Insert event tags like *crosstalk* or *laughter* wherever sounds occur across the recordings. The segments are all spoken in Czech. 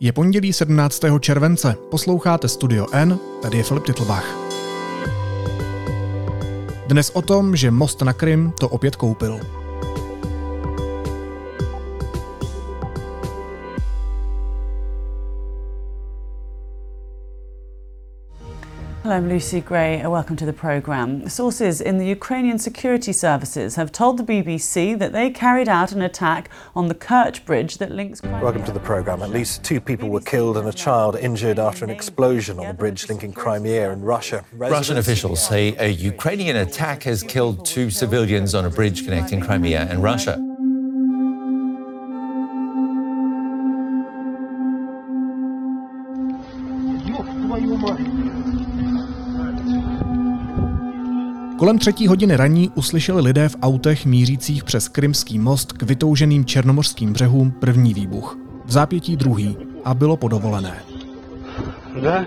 Je pondělí 17. července, posloucháte Studio N, tady je Filip Titlbach. Dnes o tom, že most na Krym to opět koupil. Hello, I'm Lucy Gray. and Welcome to the programme. Sources in the Ukrainian security services have told the BBC that they carried out an attack on the Kerch bridge that links. Welcome to the programme. At least two people were killed and a child injured after an explosion on the bridge linking Crimea and Russia. Russian officials say a Ukrainian attack has killed two civilians on a bridge connecting Crimea and Russia. Kolem třetí hodiny raní uslyšeli lidé v autech mířících přes Krymský most k vytouženým černomořským břehům první výbuch. V zápětí druhý a bylo podovolené. Да?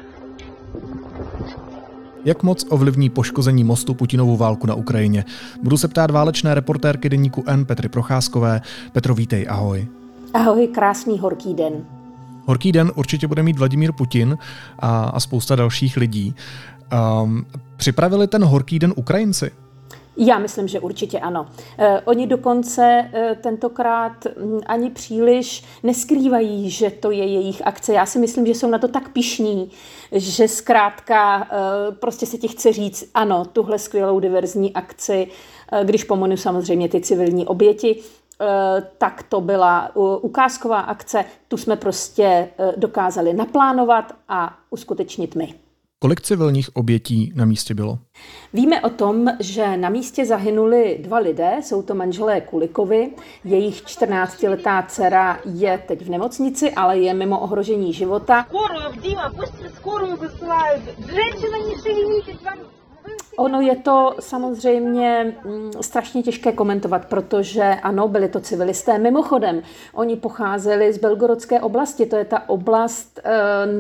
Jak moc ovlivní poškození mostu Putinovou válku na Ukrajině? Budu se ptát válečné reportérky deníku N Petry Procházkové. Petro, vítej, ahoj. Ahoj, krásný horký den. Horký den určitě bude mít Vladimír Putin a, a spousta dalších lidí. Um, připravili ten horký den Ukrajinci? Já myslím, že určitě ano. Eh, oni dokonce eh, tentokrát hm, ani příliš neskrývají, že to je jejich akce. Já si myslím, že jsou na to tak pišní, že zkrátka eh, prostě se ti chce říct, ano, tuhle skvělou diverzní akci, když pomenu samozřejmě ty civilní oběti, tak to byla ukázková akce, tu jsme prostě dokázali naplánovat a uskutečnit my. Kolik civilních obětí na místě bylo? Víme o tom, že na místě zahynuli dva lidé, jsou to manželé Kulikovi. Jejich 14-letá dcera je teď v nemocnici, ale je mimo ohrožení života. Skoro, skoro Ono je to samozřejmě mm, strašně těžké komentovat, protože ano, byli to civilisté. Mimochodem, oni pocházeli z Belgorodské oblasti, to je ta oblast eh,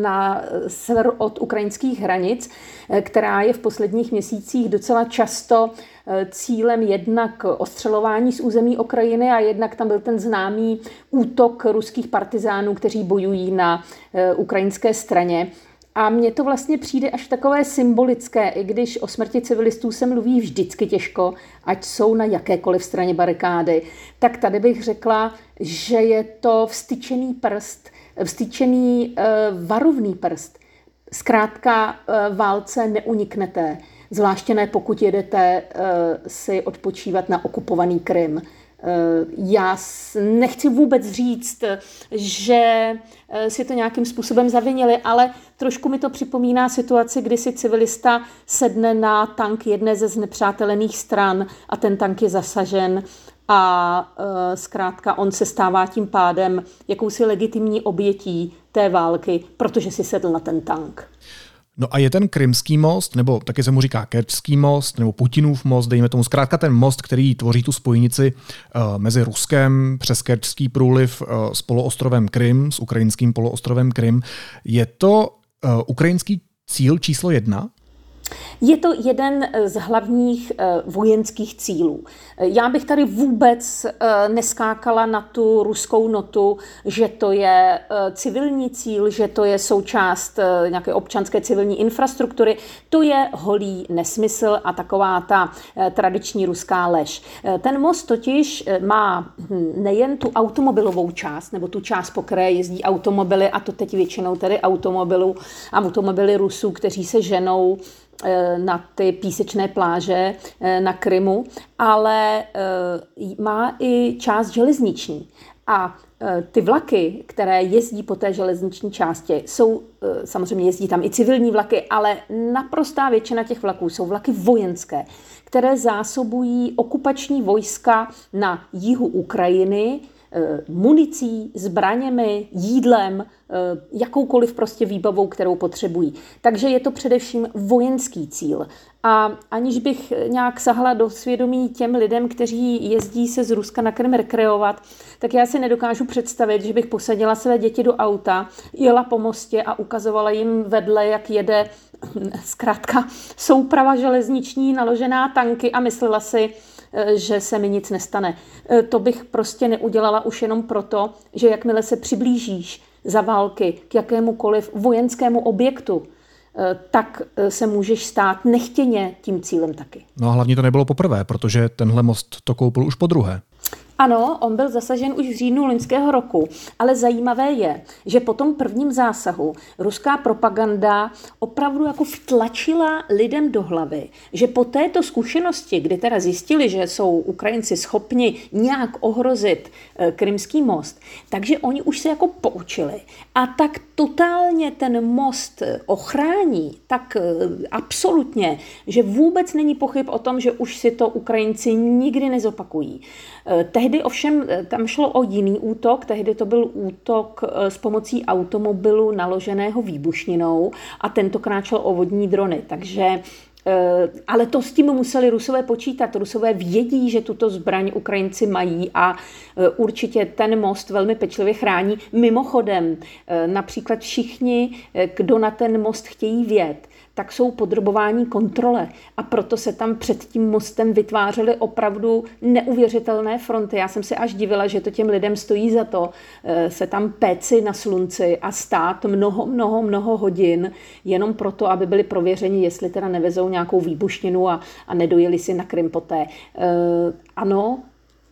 na sever od ukrajinských hranic, eh, která je v posledních měsících docela často eh, cílem jednak ostřelování z území Ukrajiny a jednak tam byl ten známý útok ruských partizánů, kteří bojují na ukrajinské straně. A mně to vlastně přijde až takové symbolické, i když o smrti civilistů se mluví vždycky těžko, ať jsou na jakékoliv straně barikády, tak tady bych řekla, že je to vstyčený prst, vstyčený uh, varovný prst. Zkrátka uh, válce neuniknete, zvláště ne pokud jedete uh, si odpočívat na okupovaný Krym. Já nechci vůbec říct, že si to nějakým způsobem zavinili, ale trošku mi to připomíná situaci, kdy si civilista sedne na tank jedné ze znepřátelených stran a ten tank je zasažen a zkrátka on se stává tím pádem jakousi legitimní obětí té války, protože si sedl na ten tank. No a je ten Krymský most, nebo taky se mu říká Kerčský most, nebo Putinův most, dejme tomu zkrátka ten most, který tvoří tu spojnici uh, mezi Ruskem přes Kerčský průliv uh, s poloostrovem Krym, s ukrajinským poloostrovem Krym. Je to uh, ukrajinský cíl číslo jedna? Je to jeden z hlavních vojenských cílů. Já bych tady vůbec neskákala na tu ruskou notu, že to je civilní cíl, že to je součást nějaké občanské civilní infrastruktury. To je holý nesmysl a taková ta tradiční ruská lež. Ten most totiž má hm, nejen tu automobilovou část, nebo tu část, po které jezdí automobily, a to teď většinou tedy automobilů, automobily Rusů, kteří se ženou na ty písečné pláže na Krymu, ale má i část železniční. A ty vlaky, které jezdí po té železniční části, jsou samozřejmě jezdí tam i civilní vlaky, ale naprostá většina těch vlaků jsou vlaky vojenské, které zásobují okupační vojska na jihu Ukrajiny, municí, zbraněmi, jídlem, jakoukoliv prostě výbavou, kterou potřebují. Takže je to především vojenský cíl. A aniž bych nějak sahla do svědomí těm lidem, kteří jezdí se z Ruska na Krym rekreovat, tak já si nedokážu představit, že bych posadila své děti do auta, jela po mostě a ukazovala jim vedle, jak jede *clears throat* zkrátka souprava železniční naložená tanky a myslela si, že se mi nic nestane. To bych prostě neudělala už jenom proto, že jakmile se přiblížíš za války k jakémukoliv vojenskému objektu, eh, tak eh, se můžeš stát nechtěně tím cílem taky. No a hlavně to nebylo poprvé, protože tenhle most to koupil už po druhé. Ano, on byl zasažen už v říjnu loňského roku, ale zajímavé je, že po tom prvním zásahu ruská propaganda opravdu jako vtlačila lidem do hlavy, že po této zkušenosti, kdy teda zjistili, že jsou Ukrajinci schopni nějak ohrozit eh, Krymský most, takže oni už se jako poučili a tak totálně ten most eh, ochrání, tak eh, absolutně, že vůbec není pochyb o tom, že už si to Ukrajinci nikdy nezopakují. Tehdy ovšem eh, tam šlo o jiný útok, tehdy to byl útok eh, s pomocí automobilu naloženého výbušninou a tentokrát šlo o vodní drony, takže eh, ale to s tím museli Rusové počítat. Rusové vědí, že tuto zbraň Ukrajinci mají a určitě ten most velmi pečlivě chrání. Mimochodem, například všichni, kdo na ten most chtějí vět, tak jsou podrobováni kontrole. A proto se tam před tím mostem vytvářely opravdu neuvěřitelné fronty. Já jsem se až divila, že to těm lidem stojí za to eh, se tam péci na slunci a stát mnoho, mnoho, mnoho hodin jenom proto, aby byli prověřeni, jestli teda nevezou nějakou výbušninu a, a nedojeli si na Krym poté. E, ano,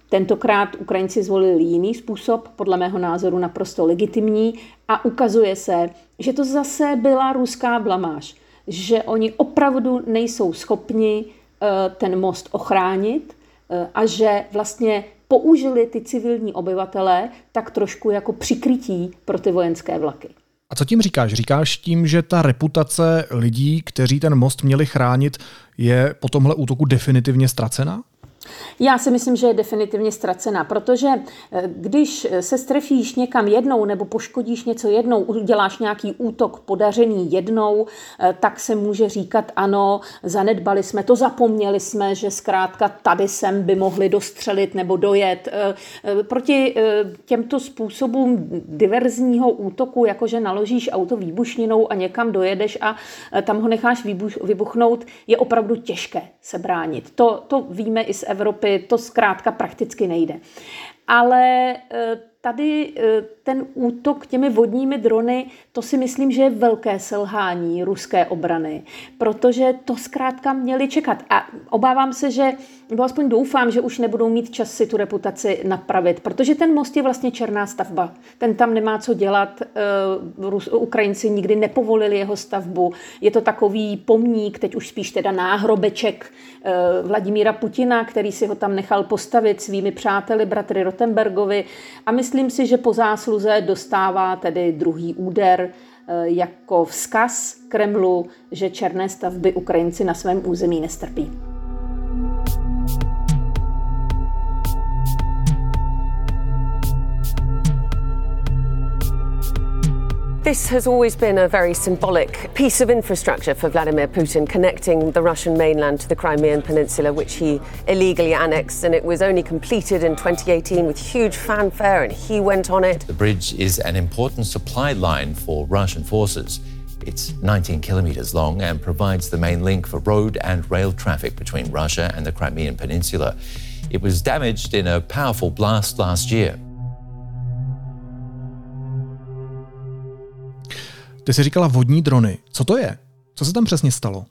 Tentokrát Ukrajinci zvolili jiný způsob, podle mého názoru naprosto legitimní, a ukazuje se, že to zase byla ruská blamáž že oni opravdu nejsou schopni eh, ten most ochránit eh, a že vlastně použili ty civilní obyvatele tak trošku jako přikrytí pro ty vojenské vlaky. A co tím říkáš? Říkáš tím, že ta reputace lidí, kteří ten most měli chránit, je po tomhle útoku definitivně ztracena? Já si myslím, že je definitivně ztracená, protože eh, když se strefíš někam jednou nebo poškodíš něco jednou, uděláš nějaký útok podařený jednou, eh, tak se může říkat ano, zanedbali jsme to, zapomněli jsme, že zkrátka tady sem by mohli dostřelit nebo dojet. Eh, proti těmto způsobům diverzního útoku, jakože naložíš auto výbušninou a někam dojedeš a tam ho necháš vybuchnout, je opravdu těžké se bránit. To, to víme i z Evropy, to zkrátka prakticky nejde. Ale eh, tady eh, ten útok těmi vodními drony, to si myslím, že je velké selhání ruské obrany, protože to zkrátka měli čekat. A obávám se, že, nebo aspoň doufám, že už nebudou mít čas si tu reputaci napravit, protože ten most je vlastně černá stavba. Ten tam nemá co dělat, eh, Ukrajinci nikdy nepovolili jeho stavbu. Je to takový pomník, teď už spíš teda náhrobeček eh, Vladimíra Putina, který si ho tam nechal postavit svými přáteli, bratry Rotenbergovi. A myslím si, že po zásluze dostává tedy druhý úder eh, jako vzkaz Kremlu, že černé stavby Ukrajinci na svém území nestrpí. This has always been a very symbolic piece of infrastructure for Vladimir Putin, connecting the Russian mainland to the Crimean Peninsula, which he illegally annexed. And it was only completed in 2018 with huge fanfare, and he went on it. The bridge is an important supply line for Russian forces. It's 19 kilometers long and provides the main link for road and rail traffic between Russia and the Crimean Peninsula. It was damaged in a powerful blast last year. Ty jsi říkala vodní drony. Co to je? Co se tam přesně stalo?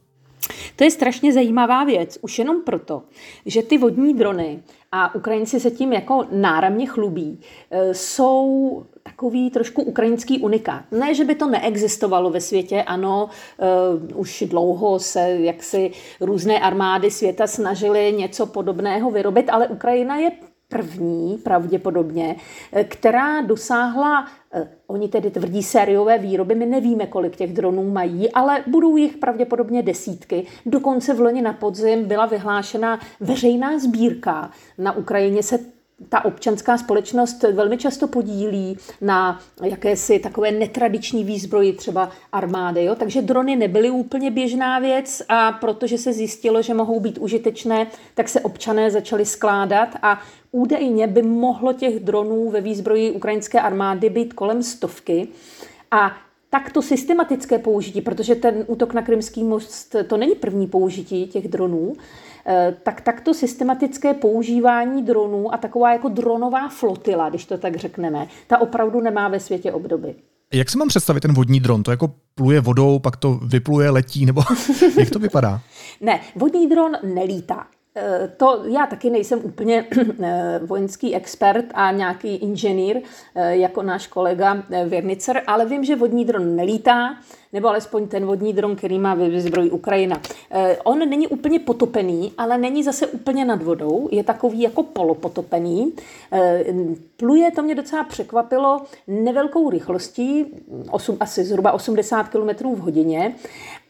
To je strašně zajímavá věc, už jenom proto, že ty vodní drony, a Ukrajinci se tím jako náramně chlubí, e, jsou takový trošku ukrajinský unikát. Ne, že by to neexistovalo ve světě, ano, uh, už dlouho se jaksi různé armády světa snažily něco podobného vyrobit, ale Ukrajina je první pravděpodobně, eh, která dosáhla, eh, oni tedy tvrdí sériové výroby, my nevíme, kolik těch dronů mají, ale budou jich pravděpodobně desítky. Dokonce v loni na podzim byla vyhlášena veřejná sbírka. Na Ukrajině se ta občanská společnost velmi často podílí na jakési takové netradiční výzbroji třeba armády. Jo? Takže drony nebyly úplně běžná věc a protože se zjistilo, že mohou být užitečné, tak se občané začali skládat a údajně by mohlo těch dronů ve výzbroji ukrajinské armády být kolem stovky. A takto systematické použití, protože ten útok na Krymský most to není první použití těch dronů, Eh, tak takto systematické používání dronů a taková jako dronová flotila, když to tak řekneme, ta opravdu nemá ve světě obdoby. Jak si mám představit ten vodní dron? To jako pluje vodou, pak to vypluje, letí, nebo *laughs* jak to vypadá? ne, vodní dron nelítá. Eh, to já taky nejsem úplně *clears throat* eh, vojenský expert a nějaký inženýr eh, jako náš kolega Věrnicer, ale vím, že vodní dron nelítá, nebo alespoň ten vodní dron, který má vyzbroj Ukrajina. On není úplně potopený, ale není zase úplně nad vodou, je takový jako polopotopený. Pluje, to mě docela překvapilo, nevelkou rychlostí, 8, asi zhruba 80 km v hodině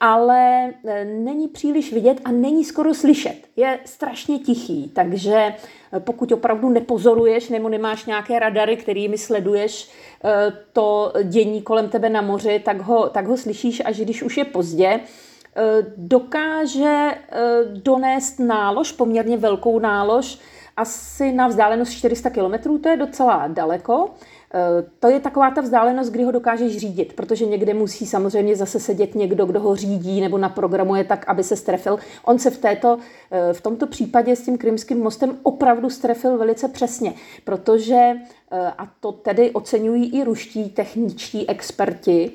ale e, není příliš vidět a není skoro slyšet. Je strašně tichý, takže pokud opravdu nepozoruješ nebo nemáš nějaké radary, kterými sleduješ e, to dění kolem tebe na moři, tak ho, tak ho slyšíš, až když už je pozdě. Dokáže donést nálož, poměrně velkou nálož, asi na vzdálenost 400 km, to je docela daleko. Eh, to je taková ta vzdálenost, kdy ho dokážeš řídit, protože někde musí samozřejmě zase sedět někdo, kdo ho řídí nebo naprogramuje tak, aby se strefil. On se v, této, eh, v tomto případě s tím krymským mostem opravdu strefil velice přesně, protože, eh, a to tedy oceňují i ruští techničtí experti,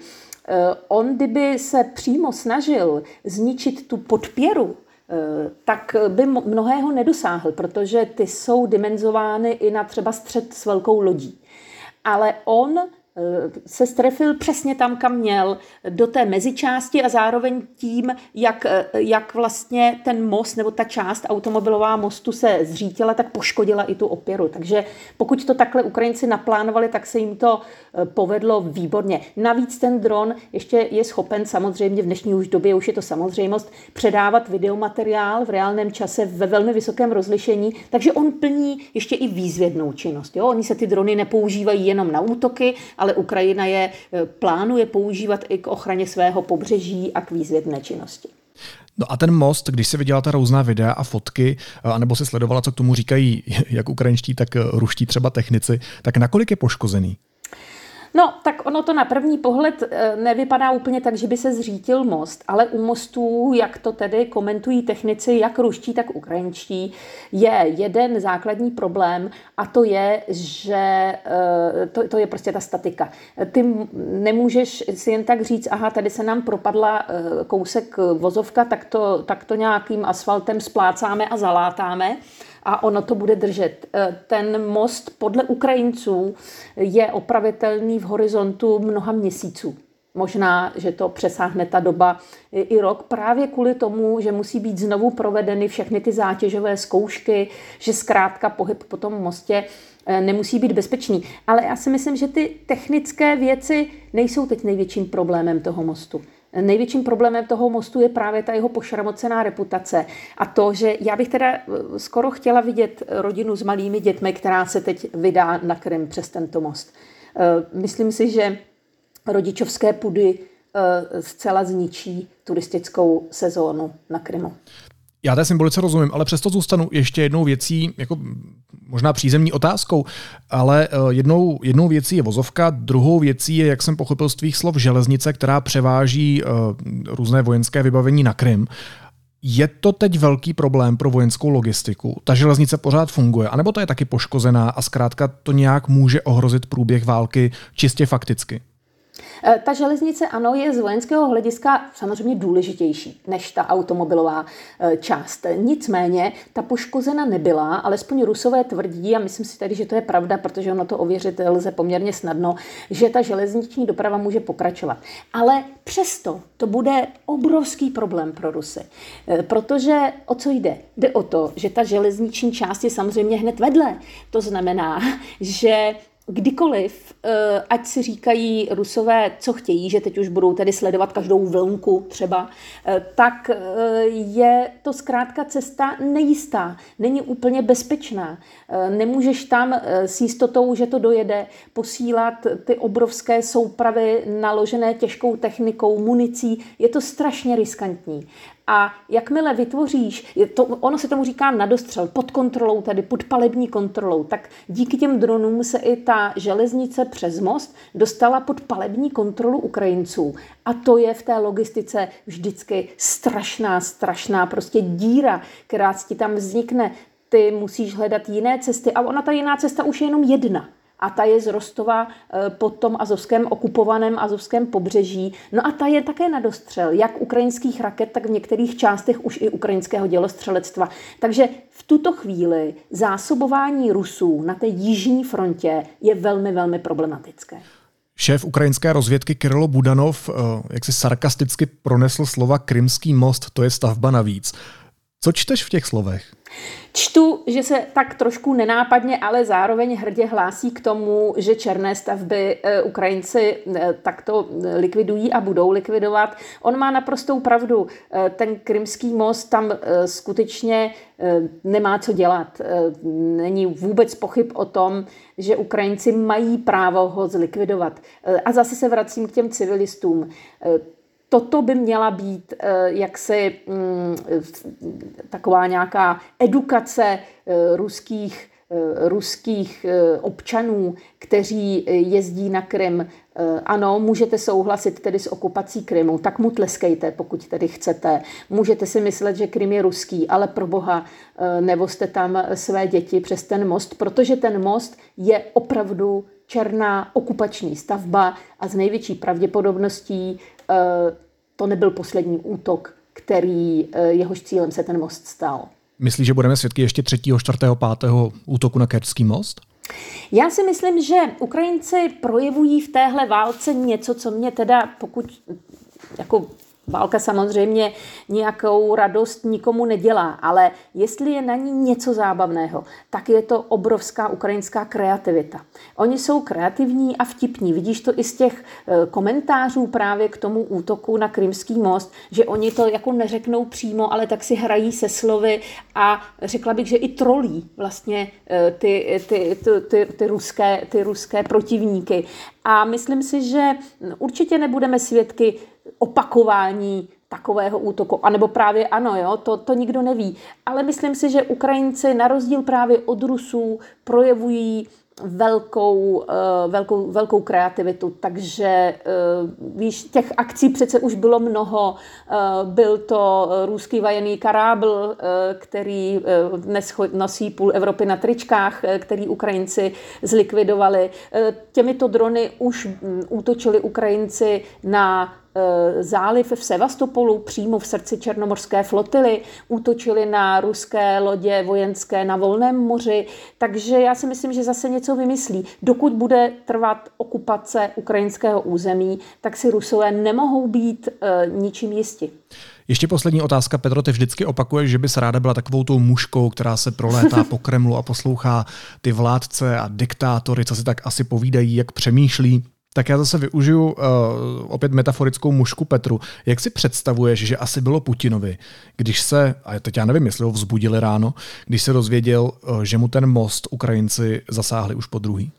on kdyby se přímo snažil zničit tu podpěru, tak by mnohého nedosáhl, protože ty jsou dimenzovány i na třeba střed s velkou lodí ale on se strefil přesně tam, kam měl, do té mezičásti a zároveň tím, jak, eh, jak vlastně ten most nebo ta část automobilová mostu se zřítila, tak poškodila i tu opěru. Takže pokud to takhle Ukrajinci naplánovali, tak se jim to eh, povedlo výborně. Navíc ten dron ještě je schopen samozřejmě v dnešní už době, už je to samozřejmost, předávat videomateriál v reálném čase ve velmi vysokém rozlišení, takže on plní ještě i výzvědnou činnost. Jo? Oni se ty drony nepoužívají jenom na útoky, ale Ukrajina je e, plánuje používat i k ochraně svého pobřeží a k výzvědné činnosti. No a ten most, když si viděla ta různá videa a fotky, e, anebo si sledovala, co k tomu říkají *laughs* jak ukrajinští, tak e, ruští třeba technici, tak nakolik je poškozený? No, tak ono to na první pohled eh, nevypadá úplně tak, že by se zřítil most, ale u mostů, jak to tedy komentují technici, jak ruští, tak ukrajinští, je jeden základní problém a to je, že eh, to, to je prostě ta statika. Ty nemůžeš si jen tak říct, aha, tady se nám propadla eh, kousek vozovka, tak to, tak to nějakým asfaltem splácáme a zalátáme a ono to bude držet. E, ten most podle Ukrajinců je opravitelný v horizontu mnoha měsíců. Možná, že to přesáhne ta doba i rok právě kvůli tomu, že musí být znovu provedeny všechny ty zátěžové zkoušky, že zkrátka pohyb po tom mostě e, nemusí být bezpečný. Ale já si myslím, že ty technické věci nejsou teď největším problémem toho mostu. Největším problémem toho mostu je právě ta jeho pošramocená reputace a to, že já bych teda eh, skoro chtěla vidět rodinu s malými dětmi, která se teď vydá na Krym přes tento most. Eh, myslím si, že rodičovské pudy eh, zcela zničí turistickou sezónu na Krymu. Já té symbolice rozumím, ale přesto zůstanu ještě jednou věcí, jako možná přízemní otázkou, ale eh, jednou, jednou věcí je vozovka, druhou věcí je, jak jsem pochopil z tvých slov, železnice, která převáží uh, různé vojenské vybavení na Krym. Je to teď velký problém pro vojenskou logistiku? Ta železnice pořád funguje, anebo to je taky poškozená a zkrátka to nějak může ohrozit průběh války čistě fakticky? Eh, ta železnice, ano, je z vojenského hlediska samozřejmě důležitější než ta automobilová eh, část. Nicméně ta poškozena nebyla, alespoň rusové tvrdí, a myslím si tady, že to je pravda, protože ono to ověřit lze poměrně snadno, že ta železniční doprava může pokračovat. Ale přesto to bude obrovský problém pro Rusy, eh, protože o co jde? Jde o to, že ta železniční část je samozřejmě hned vedle. To znamená, *laughs* že kdykoliv, eh, ať si říkají rusové, co chtějí, že teď už budou tedy sledovat každou vlnku třeba, eh, tak eh, je to zkrátka cesta nejistá, není úplně bezpečná. Nemůžeš tam s jistotou, že to dojede, posílat ty obrovské soupravy naložené těžkou technikou, municí. Je to strašně riskantní. A jakmile vytvoříš, to, ono se tomu říká nadostřel, pod kontrolou, tedy pod palební kontrolou, tak díky těm dronům se i ta železnice přes most dostala pod palební kontrolu Ukrajinců. A to je v té logistice vždycky strašná, strašná prostě díra, která ti tam vznikne. Ty musíš hledat jiné cesty a ona ta jiná cesta už je jenom jedna a ta je z Rostova eh, pod tom azovském okupovaném azovském pobřeží. No a ta je také na dostřel, jak ukrajinských raket, tak v některých částech už i ukrajinského dělostřelectva. Takže v tuto chvíli zásobování Rusů na té jižní frontě je velmi, velmi problematické. Šéf ukrajinské rozvědky Kirilo Budanov eh, jak si sarkasticky pronesl slova Krymský most, to je stavba navíc. Co čteš v těch slovech? Čtu, že se tak trošku nenápadně, ale zároveň hrdě hlásí k tomu, že černé stavby eh, Ukrajinci eh, takto likvidují a budou likvidovat. On má naprostou pravdu. Eh, ten krymský most tam skutečně nemá co dělat. Není vůbec pochyb o tom, že Ukrajinci mají právo ho zlikvidovat. A zase se vracím k těm civilistům toto by měla být eh, jaksi mm, taková nějaká edukace eh, ruských, eh, ruských občanů, kteří jezdí na Krym. Ano, můžete souhlasit tedy s okupací Krymu, tak mu tleskejte, pokud tedy chcete. Můžete si myslet, že Krym je ruský, ale pro boha nevozte tam své děti přes ten most, protože ten most je opravdu černá okupační stavba a z největší pravděpodobností to nebyl poslední útok, který eh, jehož cílem se ten most stal. Myslíš, že budeme svědky ještě třetího, čtvrtého, pátého útoku na Kerčský most? Já si myslím, že Ukrajinci projevují v téhle válce něco, co mě teda, pokud jako Válka samozřejmě nějakou radost nikomu nedělá, ale jestli je na ní něco zábavného, tak je to obrovská ukrajinská kreativita. Oni jsou kreativní a vtipní. Vidíš to i z těch eh, komentářů právě k tomu útoku na Krymský most, že oni to jako neřeknou přímo, ale tak si hrají se slovy a řekla bych, že i trolí vlastně eh, ty, ty, ty, ty, ty, ruské, ty ruské protivníky. A myslím si, že určitě nebudeme svědky opakování takového útoku. A nebo právě ano, jo, to, to nikdo neví. Ale myslím si, že Ukrajinci na rozdíl právě od Rusů projevují velkou, eh, velkou, velkou kreativitu. Takže eh, víš, těch akcí přece už bylo mnoho. Eh, byl to ruský vajený karábl, který dnes nosí půl Evropy na tričkách, který Ukrajinci zlikvidovali. Těmito drony už mm, útočili Ukrajinci na záliv v Sevastopolu, přímo v srdci černomorské flotily, útočili na ruské lodě vojenské na volném moři, takže já si myslím, že zase něco vymyslí. Dokud bude trvat okupace ukrajinského území, tak si Rusové nemohou být e, ničím jisti. Ještě poslední otázka. Petro, ty vždycky opakuješ, že bys ráda byla takovou tou muškou, která se prolétá po Kremlu a poslouchá ty vládce a diktátory, co si tak asi povídají, jak přemýšlí. Tak já zase využiju uh, opět metaforickou mušku Petru. Jak si představuješ, že asi bylo Putinovi, když se, a teď já nevím, jestli ho vzbudili ráno, když se dozvěděl, uh, že mu ten most Ukrajinci zasáhli už po druhý?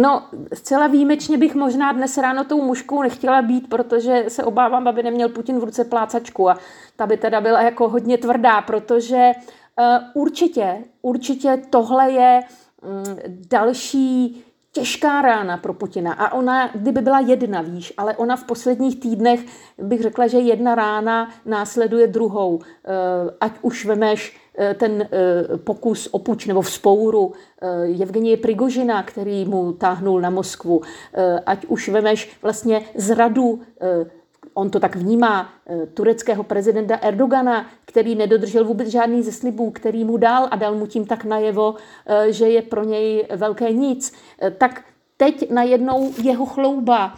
No, zcela výjimečně bych možná dnes ráno tou muškou nechtěla být, protože se obávám, aby neměl Putin v ruce plácačku a ta by teda byla jako hodně tvrdá, protože uh, určitě, určitě tohle je um, další těžká rána pro Putina. A ona, kdyby byla jedna, víš, ale ona v posledních týdnech bych řekla, že jedna rána následuje druhou. Eh, ať už vemeš eh, ten eh, pokus o puč nebo vzpouru Evgenie Prigožina, který mu táhnul na Moskvu, ať už vemeš vlastně zradu on to tak vnímá, eh, tureckého prezidenta Erdogana, který nedodržel vůbec žádný ze slibů, který mu dal a dal mu tím tak najevo, eh, že je pro něj velké nic, eh, tak teď najednou jeho chlouba,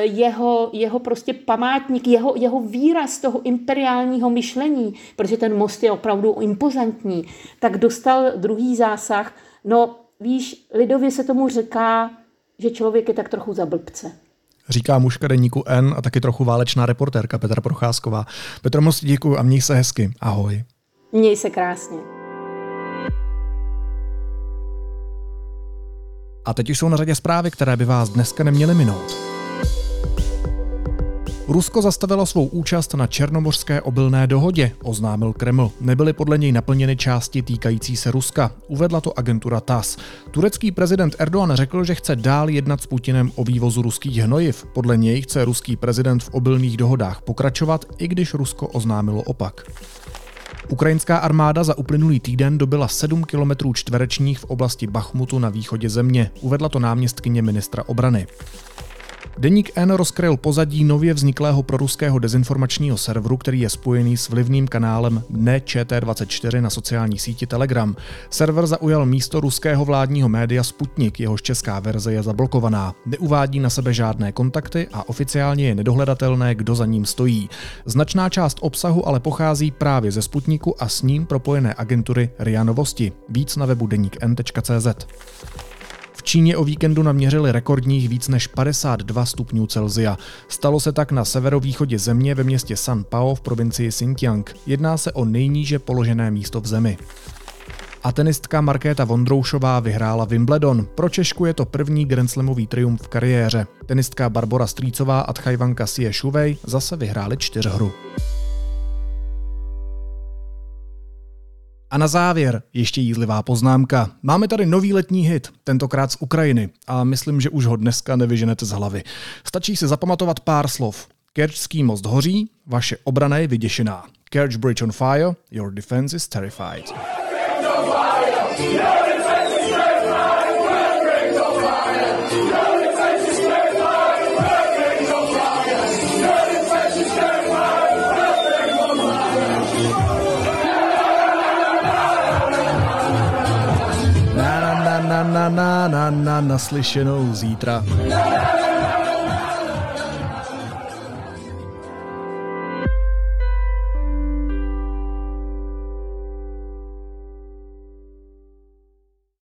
jeho, jeho prostě památník, jeho, jeho výraz toho imperiálního myšlení, protože ten most je opravdu impozantní, tak dostal druhý zásah. No, víš, lidově se tomu říká, že člověk je tak trochu za blbce říká mužka deníku N a taky trochu válečná reportérka Petra Procházková. Petro, moc děkuji a měj se hezky. Ahoj. Měj se krásně. A teď už jsou na řadě zprávy, které by vás dneska neměly minout. Rusko zastavilo svou účast na černomořské obilné dohodě, oznámil Kreml. Nebyly podle něj naplněny části týkající se Ruska. Uvedla to agentura TAS. Turecký prezident Erdogan řekl, že chce dál jednat s Putinem o vývozu ruských hnojiv. Podle něj chce ruský prezident v obilných dohodách pokračovat, i když Rusko oznámilo opak. Ukrajinská armáda za uplynulý týden dobila 7 km čtverečních v oblasti Bachmutu na východě země, uvedla to náměstkyně ministra obrany. Deník N rozkryl pozadí nově vzniklého proruského dezinformačního serveru, který je spojený s vlivným kanálem Dne ČT24 na sociální síti Telegram. Server zaujal místo ruského vládního média Sputnik, jehož česká verze je zablokovaná. Neuvádí na sebe žádné kontakty a oficiálně je nedohledatelné, kdo za ním stojí. Značná část obsahu ale pochází právě ze Sputniku a s ním propojené agentury RIA Novosti. Víc na webu deníkn.cz. Číně o víkendu naměřili rekordních víc než 52 stupňů Celzia. Stalo se tak na severovýchodě země ve městě San Pao v provincii Xinjiang. Jedná se o nejníže položené místo v zemi. A tenistka Markéta Vondroušová vyhrála Wimbledon. Pro Češku je to první Grand Slamový triumf v kariéře. Tenistka Barbora Strýcová a Tchajvanka Sie Šuvej zase vyhráli čtyřhru. A na závěr ještě jízlivá poznámka. Máme tady nový letní hit, tentokrát z Ukrajiny a myslím, že už ho dneska nevyženete z hlavy. Stačí si zapamatovat pár slov. Kerčský most hoří, vaše obrana je vyděšená. Kerch Bridge on fire, your defense is terrified. na na na na na na naslyšenou zítra.